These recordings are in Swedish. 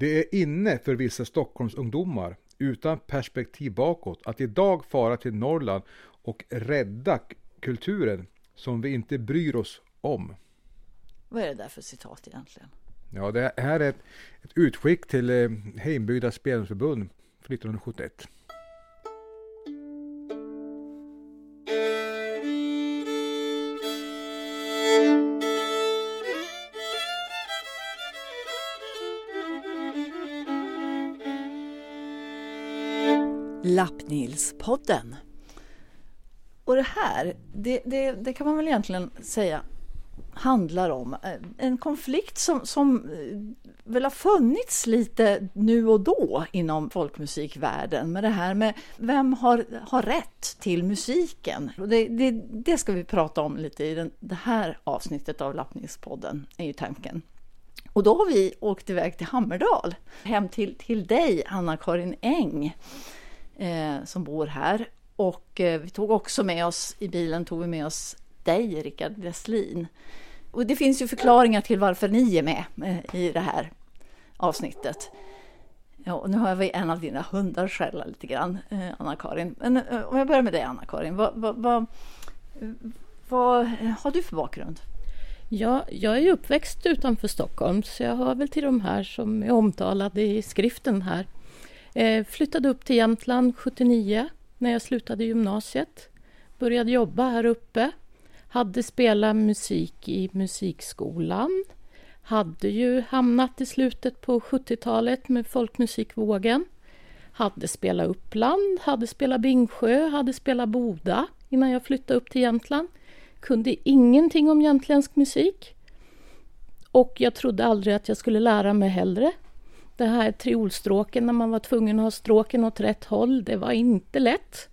Det är inne för vissa Stockholmsungdomar utan perspektiv bakåt att idag fara till Norrland och rädda kulturen som vi inte bryr oss om. Vad är det där för citat egentligen? Ja, det här är ett, ett utskick till eh, Hembygda spelförbund för 1971. Lappnilspodden. Och det här, det, det, det, kan man väl egentligen säga handlar om eh, en konflikt som, som eh, väl har funnits lite nu och då inom folkmusikvärlden med det här med vem har, har rätt till musiken? Och det, det, det ska vi prata om lite i den, det här avsnittet av Lappningspodden, är ju tanken. Och då har vi åkt iväg till Hammerdal, hem till, till dig, Anna-Karin Eng eh, som bor här. Och eh, vi tog också med oss, i bilen tog vi med oss dig, Rickard Westlin. Och det finns ju förklaringar till varför ni är med eh, i det här avsnittet. Ja, och nu har vi en av dina hundar skälla lite grann, eh, Anna-Karin. Men eh, om jag börjar med dig, Anna-Karin. Vad, vad, vad, vad har du för bakgrund? Ja, jag är uppväxt utanför Stockholm så jag hör väl till de här som är omtalade i skriften här. Eh, flyttade upp till Jämtland 79 när jag slutade gymnasiet. Började jobba här uppe. Hade spelat musik i musikskolan. Hade ju hamnat i slutet på 70-talet med folkmusikvågen. Hade spelat Uppland, hade spelat Bingsjö, hade spelat Boda innan jag flyttade upp till Jämtland. Kunde ingenting om jämtländsk musik. Och jag trodde aldrig att jag skulle lära mig heller det här triolstråken när man var tvungen att ha stråken åt rätt håll, det var inte lätt.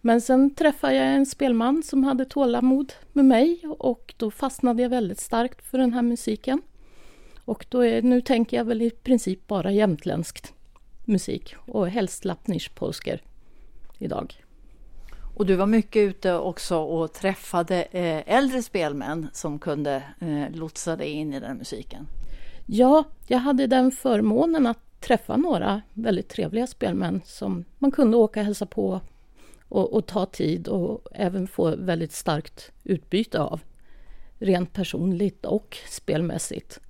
Men sen träffade jag en spelman som hade tålamod med mig och då fastnade jag väldigt starkt för den här musiken. Och då är, nu tänker jag väl i princip bara jämtländsk musik och helst lappnischpolsker idag. Och du var mycket ute också och träffade eh, äldre spelmän som kunde eh, lotsa dig in i den musiken? Ja, jag hade den förmånen att träffa några väldigt trevliga spelmän som man kunde åka och hälsa på och, och ta tid och även få väldigt starkt utbyte av. Rent personligt och spelmässigt.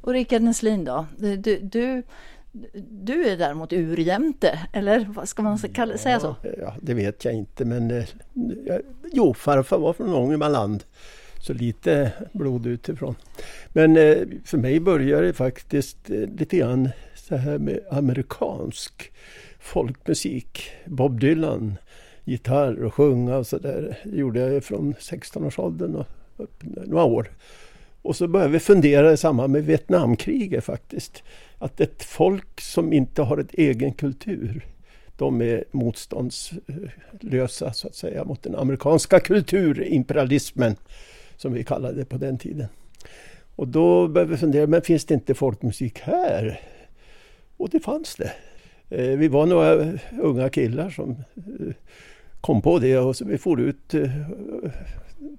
Och Rickard Neslin då? Du, du, du är däremot urjämte, eller vad ska man kalla, säga så? Ja, det vet jag inte men eh, jo, farfar var från Ångermanland. Så lite blod utifrån. Men eh, för mig började det faktiskt eh, lite grann så här med amerikansk folkmusik. Bob Dylan, gitarr och sjunga och sådär. Det gjorde jag från 16-årsåldern och upp några år. Och så började vi fundera i samband med Vietnamkriget faktiskt. Att ett folk som inte har ett egen kultur de är motståndslösa så att säga mot den amerikanska kulturimperialismen som vi kallade det på den tiden. Och då började vi fundera, men finns det inte folkmusik här? Och det fanns det. Eh, vi var några unga killar som eh, kom på det och så vi for ut eh,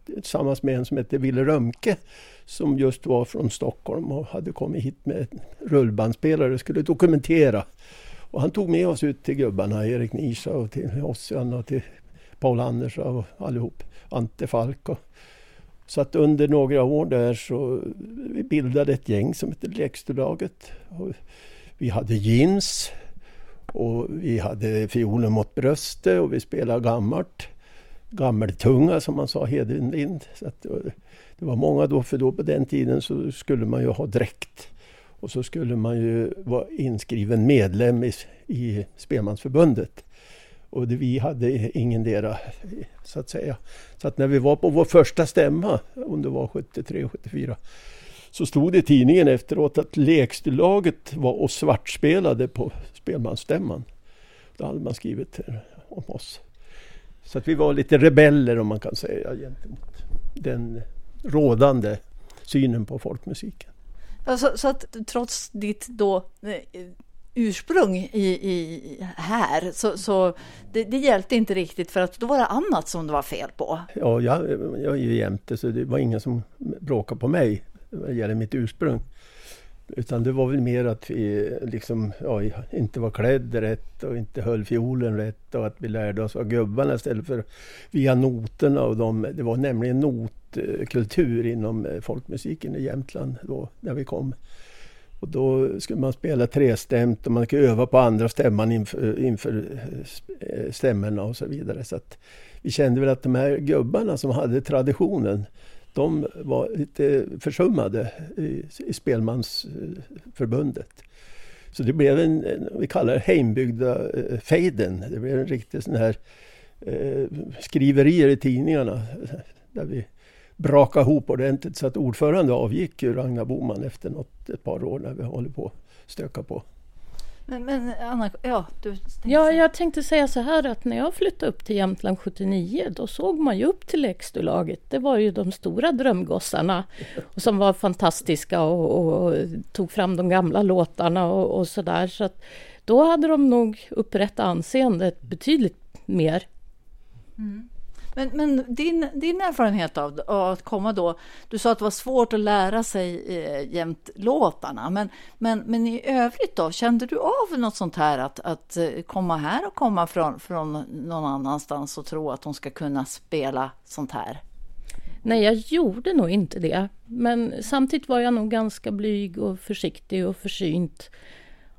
tillsammans med en som hette Wille Römke som just var från Stockholm och hade kommit hit med rullbandspelare och skulle dokumentera. Och han tog med oss ut till gubbarna, Erik Nisa, och till Ossian och till Paul Anders och allihop. Ante Falk och så att under några år där så vi bildade ett gäng som hette Lekstolaget. vi hade jeans och vi hade fiolen mot bröstet och vi spelade gammalt. Gammeltunga som man sa, Hedenlind. Så att eh, det var många då, för då på den tiden så skulle man ju ha dräkt. Och så skulle man ju vara inskriven medlem i, i Spelmansförbundet. Och vi hade ingendera, så att säga. Så att när vi var på vår första stämma, om det var 73, 74, så stod det i tidningen efteråt att lekstulaget var och svartspelade på spelmansstämman. Då hade man skrivit eh, om oss. Så att vi var lite rebeller om man kan säga gentemot den rådande synen på folkmusiken. Alltså, så att trots ditt då eh, ursprung i, i, här, så, så det, det, hjälpte inte riktigt för att då var det annat som det var fel på. Ja, jag, jag är ju jämte så det var ingen som bråkade på mig vad det gäller mitt ursprung. Utan det var väl mer att vi liksom, ja, inte var klädd rätt och inte höll fiolen rätt och att vi lärde oss av gubbarna istället för via noterna. Och de, det var nämligen notkultur inom folkmusiken i Jämtland då när vi kom. Och då skulle man spela trestämt och man kunde öva på andra stämman inför, inför eh, stämmorna och så vidare. Så att vi kände väl att de här gubbarna som hade traditionen de var lite försummade i, i Spelmansförbundet. Så det blev en, vi kallar det heimbyggda eh, fejden. Det blev en riktig sån här eh, skriverier i tidningarna där vi brakade ihop ordentligt så att ordförande avgick ju Ragnar Boman efter något, ett par år när vi håller på att stöka på. Men, men Anna, ja, du Ja, säga. jag tänkte säga så här att när jag flyttade upp till Jämtland 79 då såg man ju upp till Lekstulaget. Det var ju de stora drömgossarna som var fantastiska och, och, och, tog fram de gamla låtarna och, och så där. Så att då hade de nog upprättat anseendet betydligt mer. Mm. Men, men din, din erfarenhet av, av, att komma då, du sa att det var svårt att lära sig eh, jämt låtarna, men, men, men i övrigt då, kände du av något sånt här att, att eh, komma här och komma från, från någon annanstans och tro att hon ska kunna spela sånt här? Nej, jag gjorde nog inte det. Men samtidigt var jag nog ganska blyg och försiktig och försynt.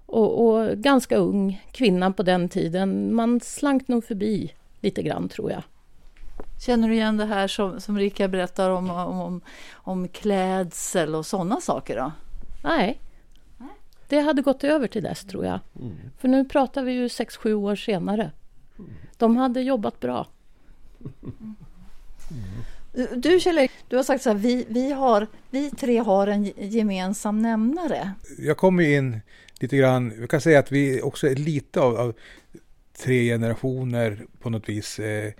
Och, och ganska ung kvinna på den tiden. Man slank nog förbi lite grann tror jag. Känner du igen det här som, som Rika berättar om, om, om klädsel och sådana saker? Då? Nej. Det hade gått över till dess tror jag. Mm. För nu pratar vi ju 6-7 år senare. De hade jobbat bra. Mm. Du Kjell du har sagt så här, vi, vi, har, vi tre har en gemensam nämnare. Jag kommer in lite grann, jag kan säga att vi också är lite av, av tre generationer på något vis. Eh,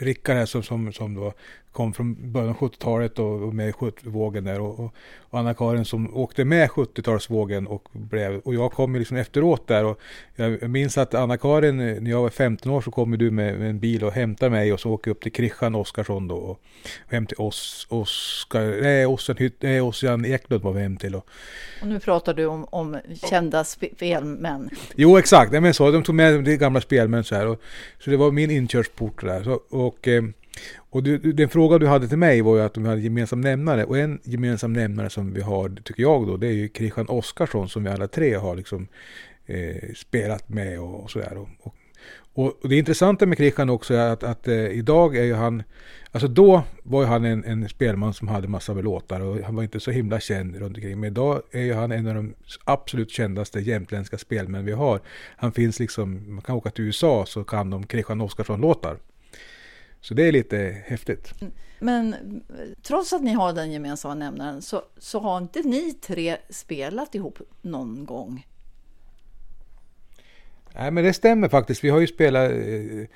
Rickard här som, som, som då kom från början av 70-talet och, och med 70-vågen där och, och, Anna-Karin som åkte med 70-talsvågen och blev, och jag kom liksom efteråt där och jag minns att Anna-Karin, när jag var 15 år så kom du med, med, en bil och hämtade mig och så åker upp till Christian Oskarsson då och, och hem till oss, Oskar, nej Ossian, nej Ossian Eklund var vi hem till. Och, och nu pratar du om, om kända spelmän. Jo exakt, nej, men så, de tog med det gamla spelmän så här och, så det var min inkörsport där så, och och eh, du, den fråga du hade till mig var ju att vi hade gemensam nämnare. Och en gemensam nämnare som vi har, tycker jag då, det är ju Christian Oskarsson som vi alla tre har liksom, eh, spelat med och, och sådär. Och, och, och, det intressanta med Christian också är att, att eh, idag är ju han, alltså då var ju han en, en spelman som hade massor med låtar och han var inte så himla känd runt omkring. Men idag är ju han en av de absolut kändaste jämtländska spelmän vi har. Han finns liksom, man kan åka till USA så kan de Christian Oskarsson-låtar. Så det är lite häftigt. Men trots att ni har den gemensamma nämnaren så, så har inte ni tre spelat ihop någon gång? Nej, men det stämmer faktiskt. Vi har ju spelat eh,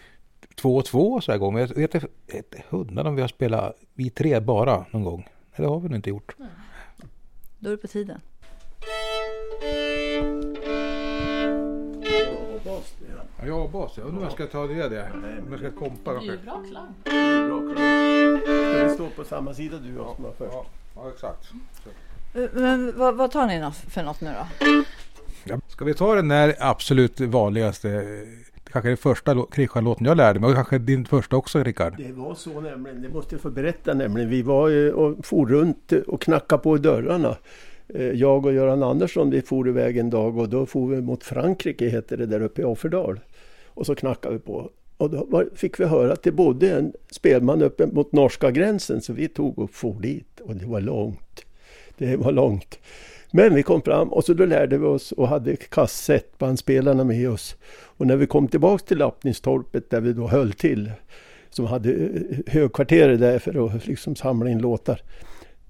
två och två så här gånger. Jag vet inte hundra om vi har spelat vi tre bara någon gång. Det har vi nog inte gjort. Nej. Då är det på tiden. Ja, jag har bas. Jag undrar om jag ska ta det där. Om jag ska kompa. Det är ju bra klang. Ska vi stå på samma sida du och jag först? Ja, ja exakt. Men vad, vad, tar ni för något nu då? Ja. Ska vi ta den där absolut vanligaste kanske den första Kristian-låten jag lärde mig och kanske din första också Rickard? Det var så nämligen, det måste jag få berätta nämligen. Vi var och for runt och knackade på dörrarna Eh, jag och Göran Andersson vi for iväg en dag och då for vi mot Frankrike heter det där uppe i Offerdal. Och så knackade vi på. Och då fick vi höra att det bodde en spelman uppe mot norska gränsen så vi tog och for dit och det var långt. Det var långt. Men vi kom fram och så då lärde vi oss och hade kassettbandspelarna med oss. Och när vi kom tillbaks till Lappningstorpet där vi då höll till, som hade eh, högkvarteret där för att liksom samla in låtar.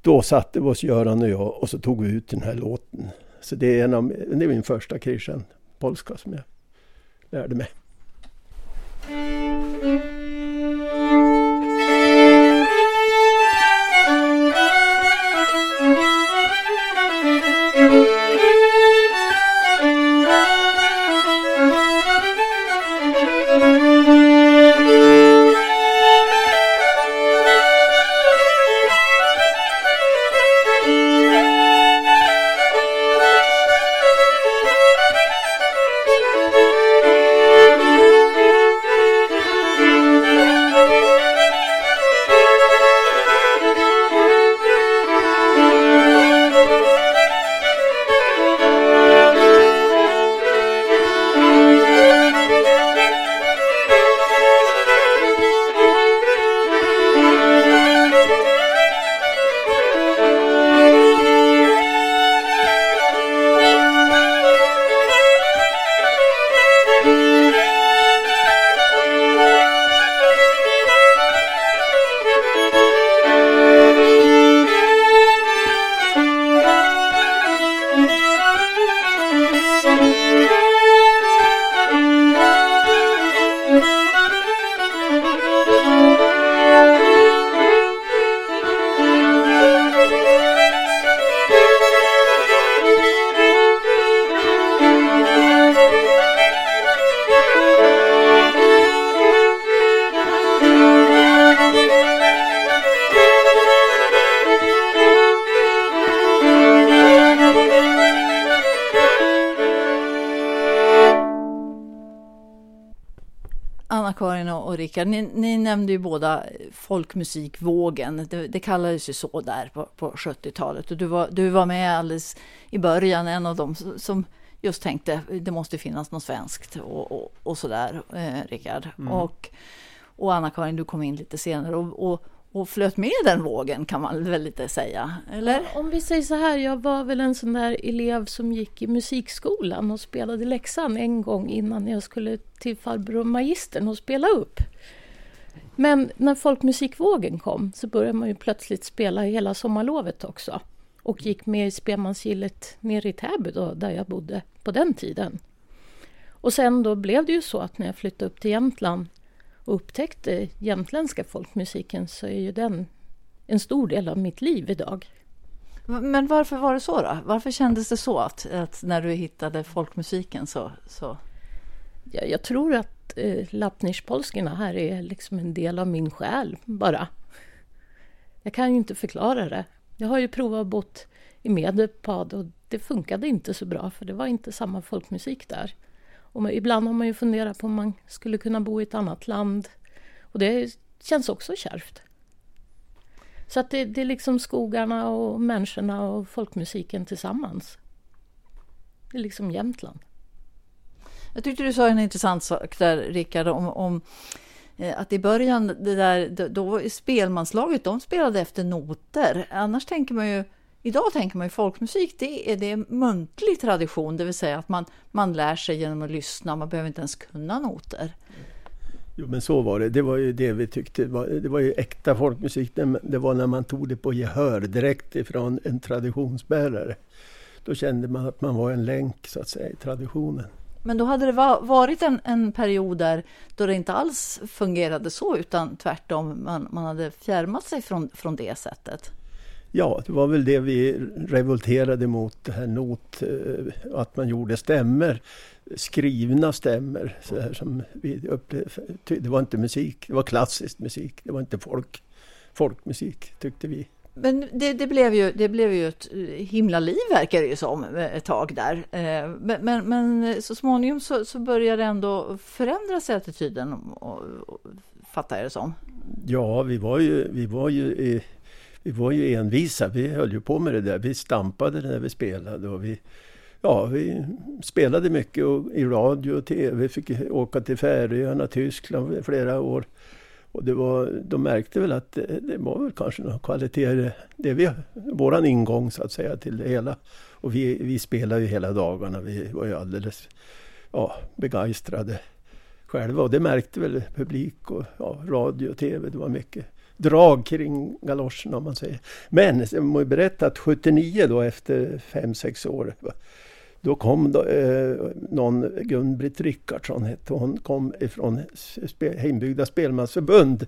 Då satte vi oss Göran och jag och så tog vi ut den här låten. Så det är, en av, det är min första Christian polska som jag lärde mig. Thank you. Och, och Rickard, ni, ni, nämnde ju båda folkmusikvågen. Det, det kallades ju så där på, på 70-talet. Och du var, du var med alldeles i början, en av dem som just tänkte det måste finnas något svenskt och, och, och sådär, eh, Rickard. Mm. Och, och Anna-Karin, du kom in lite senare. och, och och flöt med den vågen kan man väl lite säga, eller? Om vi säger så här, jag var väl en sån där elev som gick i musikskolan och spelade läxan en gång innan jag skulle till farbror magistern och spela upp. Men när folkmusikvågen kom så började man ju plötsligt spela hela sommarlovet också och gick med i spelmansgillet nere i Täby då, där jag bodde på den tiden. Och sen då blev det ju så att när jag flyttade upp till Jämtland och upptäckte jämtländska folkmusiken så är ju den en stor del av mitt liv idag. Men varför var det så då? Varför kändes det så att, att när du hittade folkmusiken så... så... Ja, jag tror att eh, lappnischpolskorna här är liksom en del av min själ bara. Jag kan ju inte förklara det. Jag har ju provat att bo i Medelpad och det funkade inte så bra för det var inte samma folkmusik där. Och ibland har man ju funderat på om man skulle kunna bo i ett annat land. Och det känns också kärvt. Så att det, det är liksom skogarna och människorna och folkmusiken tillsammans. Det är liksom Jämtland. Jag tyckte du sa en intressant sak där, Rickard, om, om eh, att i början, det där, då spelmanslaget, de spelade efter noter. Annars tänker man ju Idag tänker man ju folkmusik, det är, det är muntlig tradition, det vill säga att man, man lär sig genom att lyssna, man behöver inte ens kunna noter. Jo men så var det, det var ju det vi tyckte, det var ju äkta folkmusik, det var när man tog det på gehör direkt ifrån en traditionsbärare. Då kände man att man var en länk så att säga i traditionen. Men då hade det varit en, en period där då det inte alls fungerade så utan tvärtom, man, man hade fjärmat sig från, från det sättet. Ja, det var väl det vi revolterade mot, det här not, eh, att man gjorde stämmer, skrivna stämmer. Så här som vi upplevde. Det var inte musik, det var klassisk musik, det var inte folk, folkmusik tyckte vi. Men det, det, blev ju, det blev ju ett himla liv verkar det ju som ett tag där. Eh, men, men, men så småningom så, så började det ändå förändra sig attityden, fattar jag det som. Ja, vi var ju, vi var ju vi var ju envisa. Vi höll ju på med det där. Vi stampade när vi spelade. Och vi, ja, vi spelade mycket och, i radio och tv. Vi fick åka till Färöarna, Tyskland flera år. Och det var, de märkte väl att det, det var väl kanske några kvaliteter. Det är vi, våran ingång så att säga till det hela. Och vi, vi spelade ju hela dagarna. Vi var ju alldeles ja, begeistrade själva. Och det märkte väl publik och ja, radio och tv. Det var mycket drag kring galoscherna om man säger. Men jag må berätta att 79 då efter 5-6 år då kom då, eh, någon, Gun-Britt Rickardsson hette hon, kom ifrån spe, Hembyggda Spelmansförbund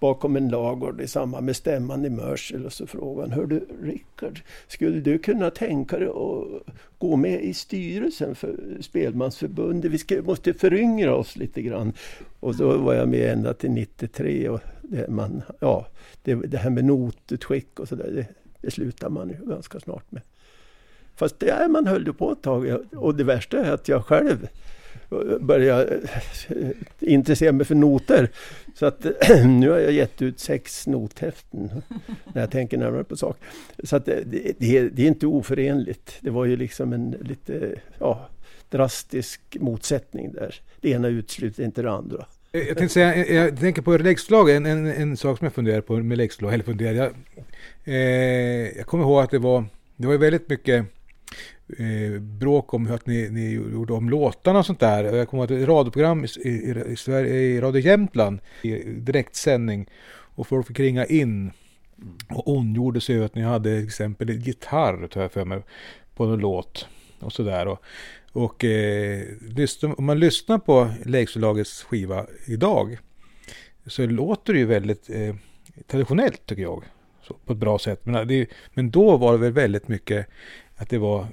bakom en lagård i samband med stämman i Mörsel och så frågade han, Hör du Rickard, skulle du kunna tänka dig att gå med i styrelsen för Spelmansförbundet? Vi ska, måste föryngra oss lite grann. Och då var jag med ända till 93 och det, man, ja, det, det här med notutskick och sådär, det, det slutar man ju ganska snart med. Fast det, man höll ju på ett tag och det värsta är att jag själv började eh, intressera mig för noter. Så att nu har jag gett ut sex nothäften när jag tänker närmare på sak. Så att eh, det, det, det är inte oförenligt. Det var ju liksom en lite ja, drastisk motsättning där. Det ena utesluter inte det andra. Eh, jag tänkte säga, jag tänker på läggslag, en, en, en sak som jag funderar på med läggslag, eller funderar, jag, eh, jag kommer ihåg att det var, det var väldigt mycket eh, bråk om att ni, ni gjorde om låtarna och sånt där. Jag kommer ihåg ett radioprogram i, i, i, Sverige, i Radio Jämtland i direktsändning och folk fick ringa in och ondgjorde sig över att ni hade till exempel gitarr, tar jag för mig, på en låt och sådär. Och, och eh, om man lyssnar på Leksolagets skiva idag så låter det ju väldigt eh, traditionellt tycker jag. Så, på ett bra sätt. Men, det, men då var det väl väldigt mycket att det var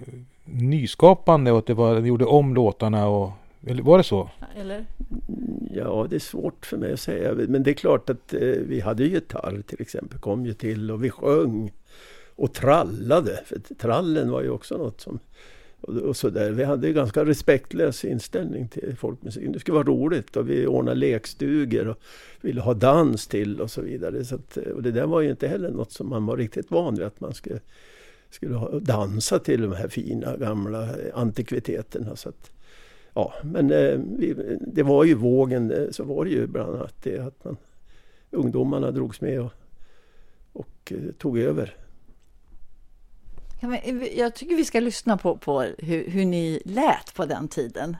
nyskapande och att det var, de gjorde om låtarna och eller var det så? Eller? Ja, det är svårt för mig att säga. Men det är klart att eh, vi hade gitarr till exempel, kom ju till och vi sjöng och trallade. För trallen var ju också något som och, och så där. Vi hade en ganska respektlös inställning till folkmusik. Det skulle vara roligt och vi ordnade lekstugor och ville ha dans till och så vidare. Så att, och det där var ju inte heller något som man var riktigt van vid att man skulle, skulle ha, dansa till de här fina gamla antikviteterna. Så att, ja, men eh, vi, det var ju vågen, eh, så var det ju bland annat det att man, ungdomarna drogs med och, och eh, tog över. Eh, jag tycker vi ska lyssna på, på hur, hur ni lät på den tiden.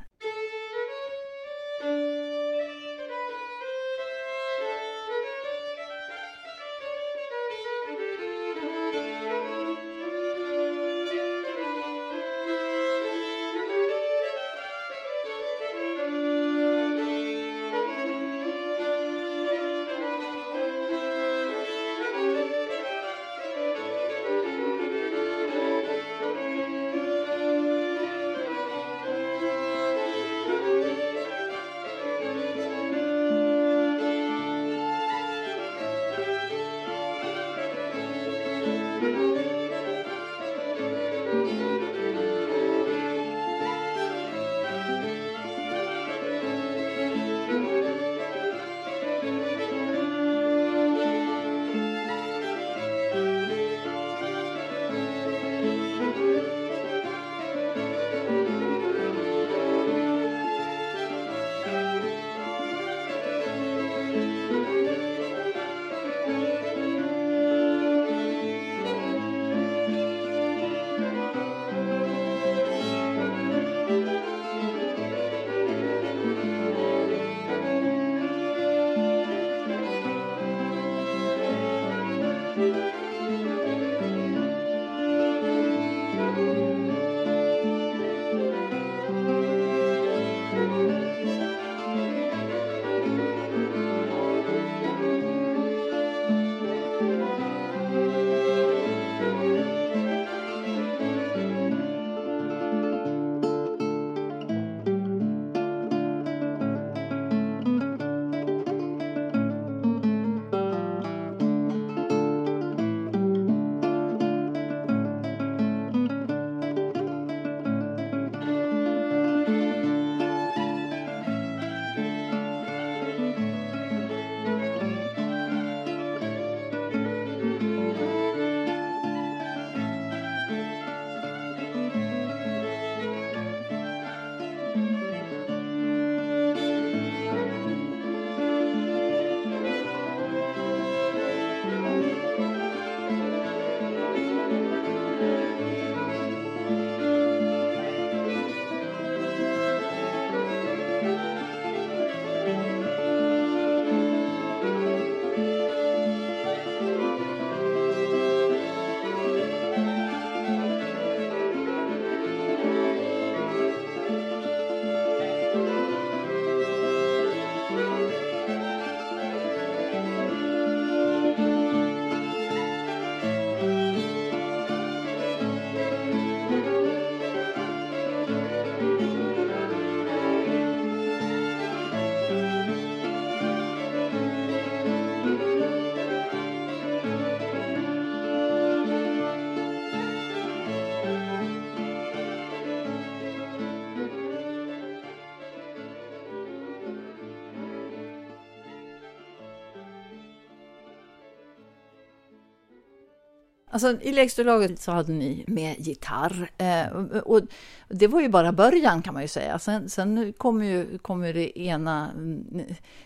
Alltså, I lägstolaget så hade ni med gitarr. Eh, och det var ju bara början kan man ju säga. Sen, sen kommer ju kommer det ena...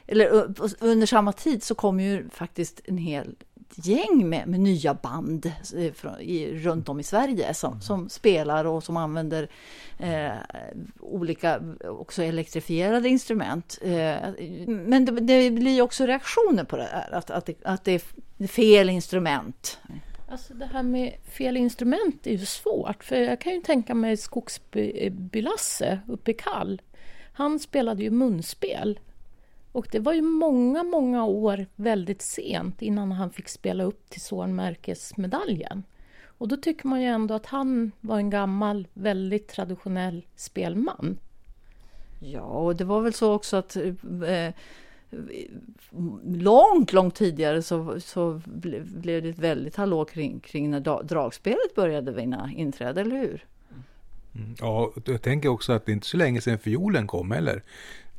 Eller under samma tid så kom ju faktiskt en hel gäng med, med nya band eh, från, i, runt om i Sverige som, mm. som spelar och som använder eh, olika också elektrifierade instrument. Eh, men det, det, blir också reaktioner på det här, att, att, det, att det är fel instrument. Alltså det här med fel instrument är ju svårt. För jag kan ju tänka mig Skogsby-Lasse eh, uppe i Kall. Han spelade ju munspel. Och det var ju många, många år väldigt sent innan han fick spela upp till Zornmärkesmedaljen. Och då tycker man ju ändå att han var en gammal, väldigt traditionell spelman. Ja, och det var väl så också att eh, långt, långt tidigare så, så blev, det ett väldigt hallå kring, kring när dragspelet började vinna inträde, eller hur? Mm. Ja, jag tänker också att det är inte så länge sedan fiolen kom heller.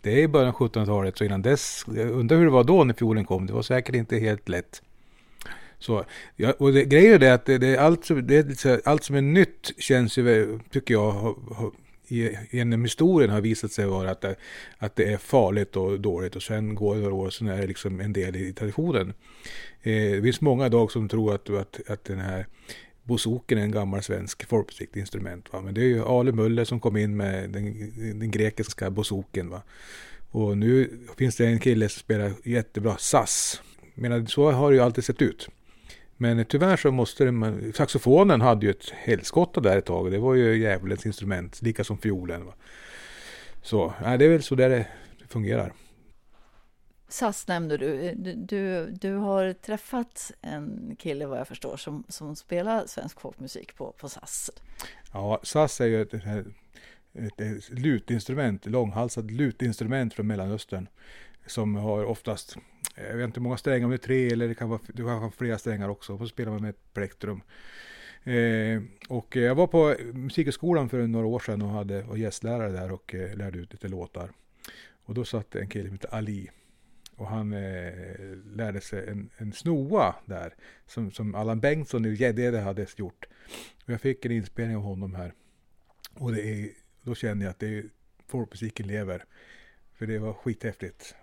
Det är i början av 1700-talet, så innan dess, jag undrar hur det var då när fiolen kom. Det var säkert inte helt lätt. Så, ja, och det, grejen är att det, det, allt, det allt som är nytt känns ju, tycker jag, genom historien har visat sig vara att det, att det är farligt och dåligt och sen går det några år och sen är det liksom en del i traditionen. Eh, det finns många idag som tror att, att, att den här Bosoken är en gammal svensk folkmusikinstrument. Men det är ju Ale Möller som kom in med den, den grekiska bosoken. Va? Och nu finns det en kille som spelar jättebra SAS. Men så har det ju alltid sett ut. Men tyvärr så måste man, saxofonen hade ju ett helskotta där ett tag. Det var ju djävulens instrument, lika som fiolen. Va? Så nej, det är väl så där det fungerar. SAS nämnde du. du. Du har träffat en kille vad jag förstår som, som spelar svensk folkmusik på, på SAS. Ja, SAS är ju ett, ett, ett lutinstrument, långhalsat lutinstrument från Mellanöstern. Som har oftast, Eh, jag vet inte hur många strängar, om det är tre eller det kan vara, det kan vara flera strängar också. Och så spelar man med ett plektrum. Eh, och jag var på Musikhögskolan för några år sedan och hade, var gästlärare där och eh, lärde ut lite låtar. Och då satt en kille som hette Ali och han eh, lärde sig en, en snoa där. Som, som Allan Bengtsson i Gäddede hade gjort. Och jag fick en inspelning av honom här. Och det är, då kände jag att det är, folkmusiken lever. För det var skithäftigt.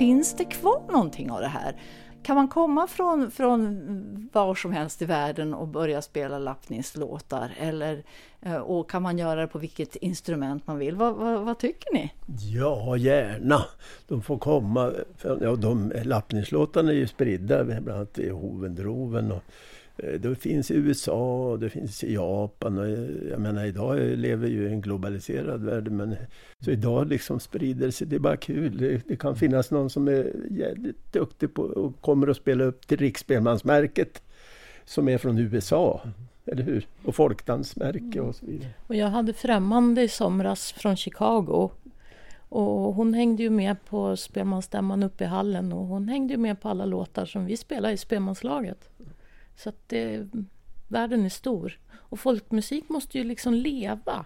Finns det kvar någonting av det här? Kan man komma från, från var som helst i världen och börja spela lappningslåtar? Eller, eh, och kan man göra det på vilket instrument man vill? Vad, vad, vad tycker ni? Ja, gärna. De får komma. Ja, de, lappningslåtarna är ju spridda, bland annat i Hovendroven. Och, Eh, det finns i USA och det finns i Japan. Och eh, jag menar idag lever ju i en globaliserad värld. Men, eh, så idag liksom sprider sig, det är bara kul. Det, det kan finnas någon som är jävligt duktig på och kommer att spela upp till Riksspelmansmärket. Som är från USA. Eller hur? Och folkdansmärke och så vidare. Och jag hade främmande i somras från Chicago. Och hon hängde ju med på spelmansstämman uppe i hallen och hon hängde ju med på alla låtar som vi spelar i spelmanslaget. Så att det, världen är stor. Och folkmusik måste ju liksom leva.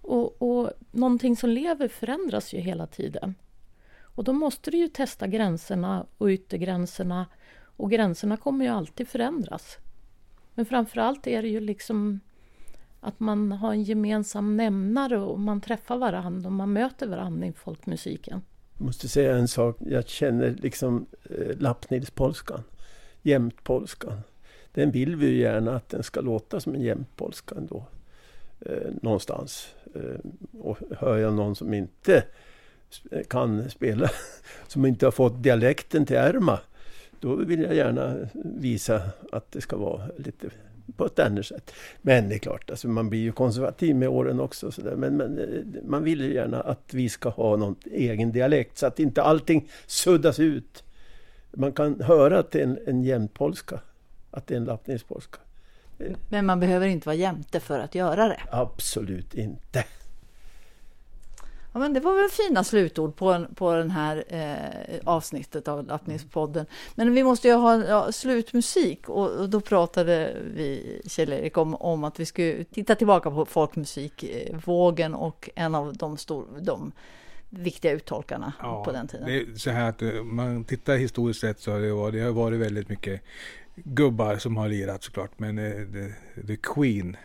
Och, och någonting som lever förändras ju hela tiden. Och då måste du ju testa gränserna och yttergränserna. Och gränserna kommer ju alltid förändras. Men framförallt är det ju liksom att man har en gemensam nämnare och man träffar varandra och man möter varandra i folkmusiken. Jag måste säga en sak. Jag känner liksom eh, lappnilspolskan, jämtpolskan den vill vi ju gärna att den ska låta som en jämtpolska ändå. Eh, någonstans. Eh, och hör jag någon som inte kan spela, som inte har fått dialekten till ärma, då vill jag gärna visa att det ska vara lite på ett annat sätt. Men det är klart, alltså man blir ju konservativ med åren också. Så där. Men, men, eh, man vill ju gärna att vi ska ha någon egen dialekt så att inte allting suddas ut. Man kan höra till en, en jämtpolska att det är en lappningspolska. Men man behöver inte vara jämte för att göra det? Absolut inte. Ja, men det var väl fina slutord på, på den här eh, avsnittet av Lappningspodden. Men vi måste ju ha ja, slutmusik och, och, då pratade vi, Kjell-Erik, om, om att vi skulle titta tillbaka på folkmusikvågen och en av de, stor, de viktiga uttolkarna ja, på den tiden. Det är så här att eh, man tittar historiskt sett så har det varit, det har varit väldigt mycket gubbar som har lirat såklart. Men uh, the, the, Queen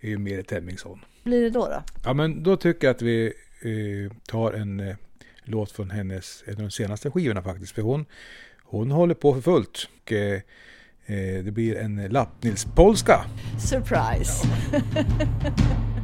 är ju mer ett Hemmingsson. blir det då, då? Ja men då tycker jag att vi uh, tar en uh, låt från hennes, en av de senaste skivorna faktiskt. För hon, hon håller på för fullt. Och, det blir en lappnilspolska. Surprise! Ja.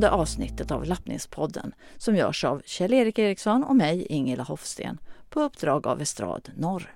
åttonde avsnittet av Lappningspodden som görs av Kjell-Erik Eriksson och mig, Ingela Hofsten, på uppdrag av Estrad Norr.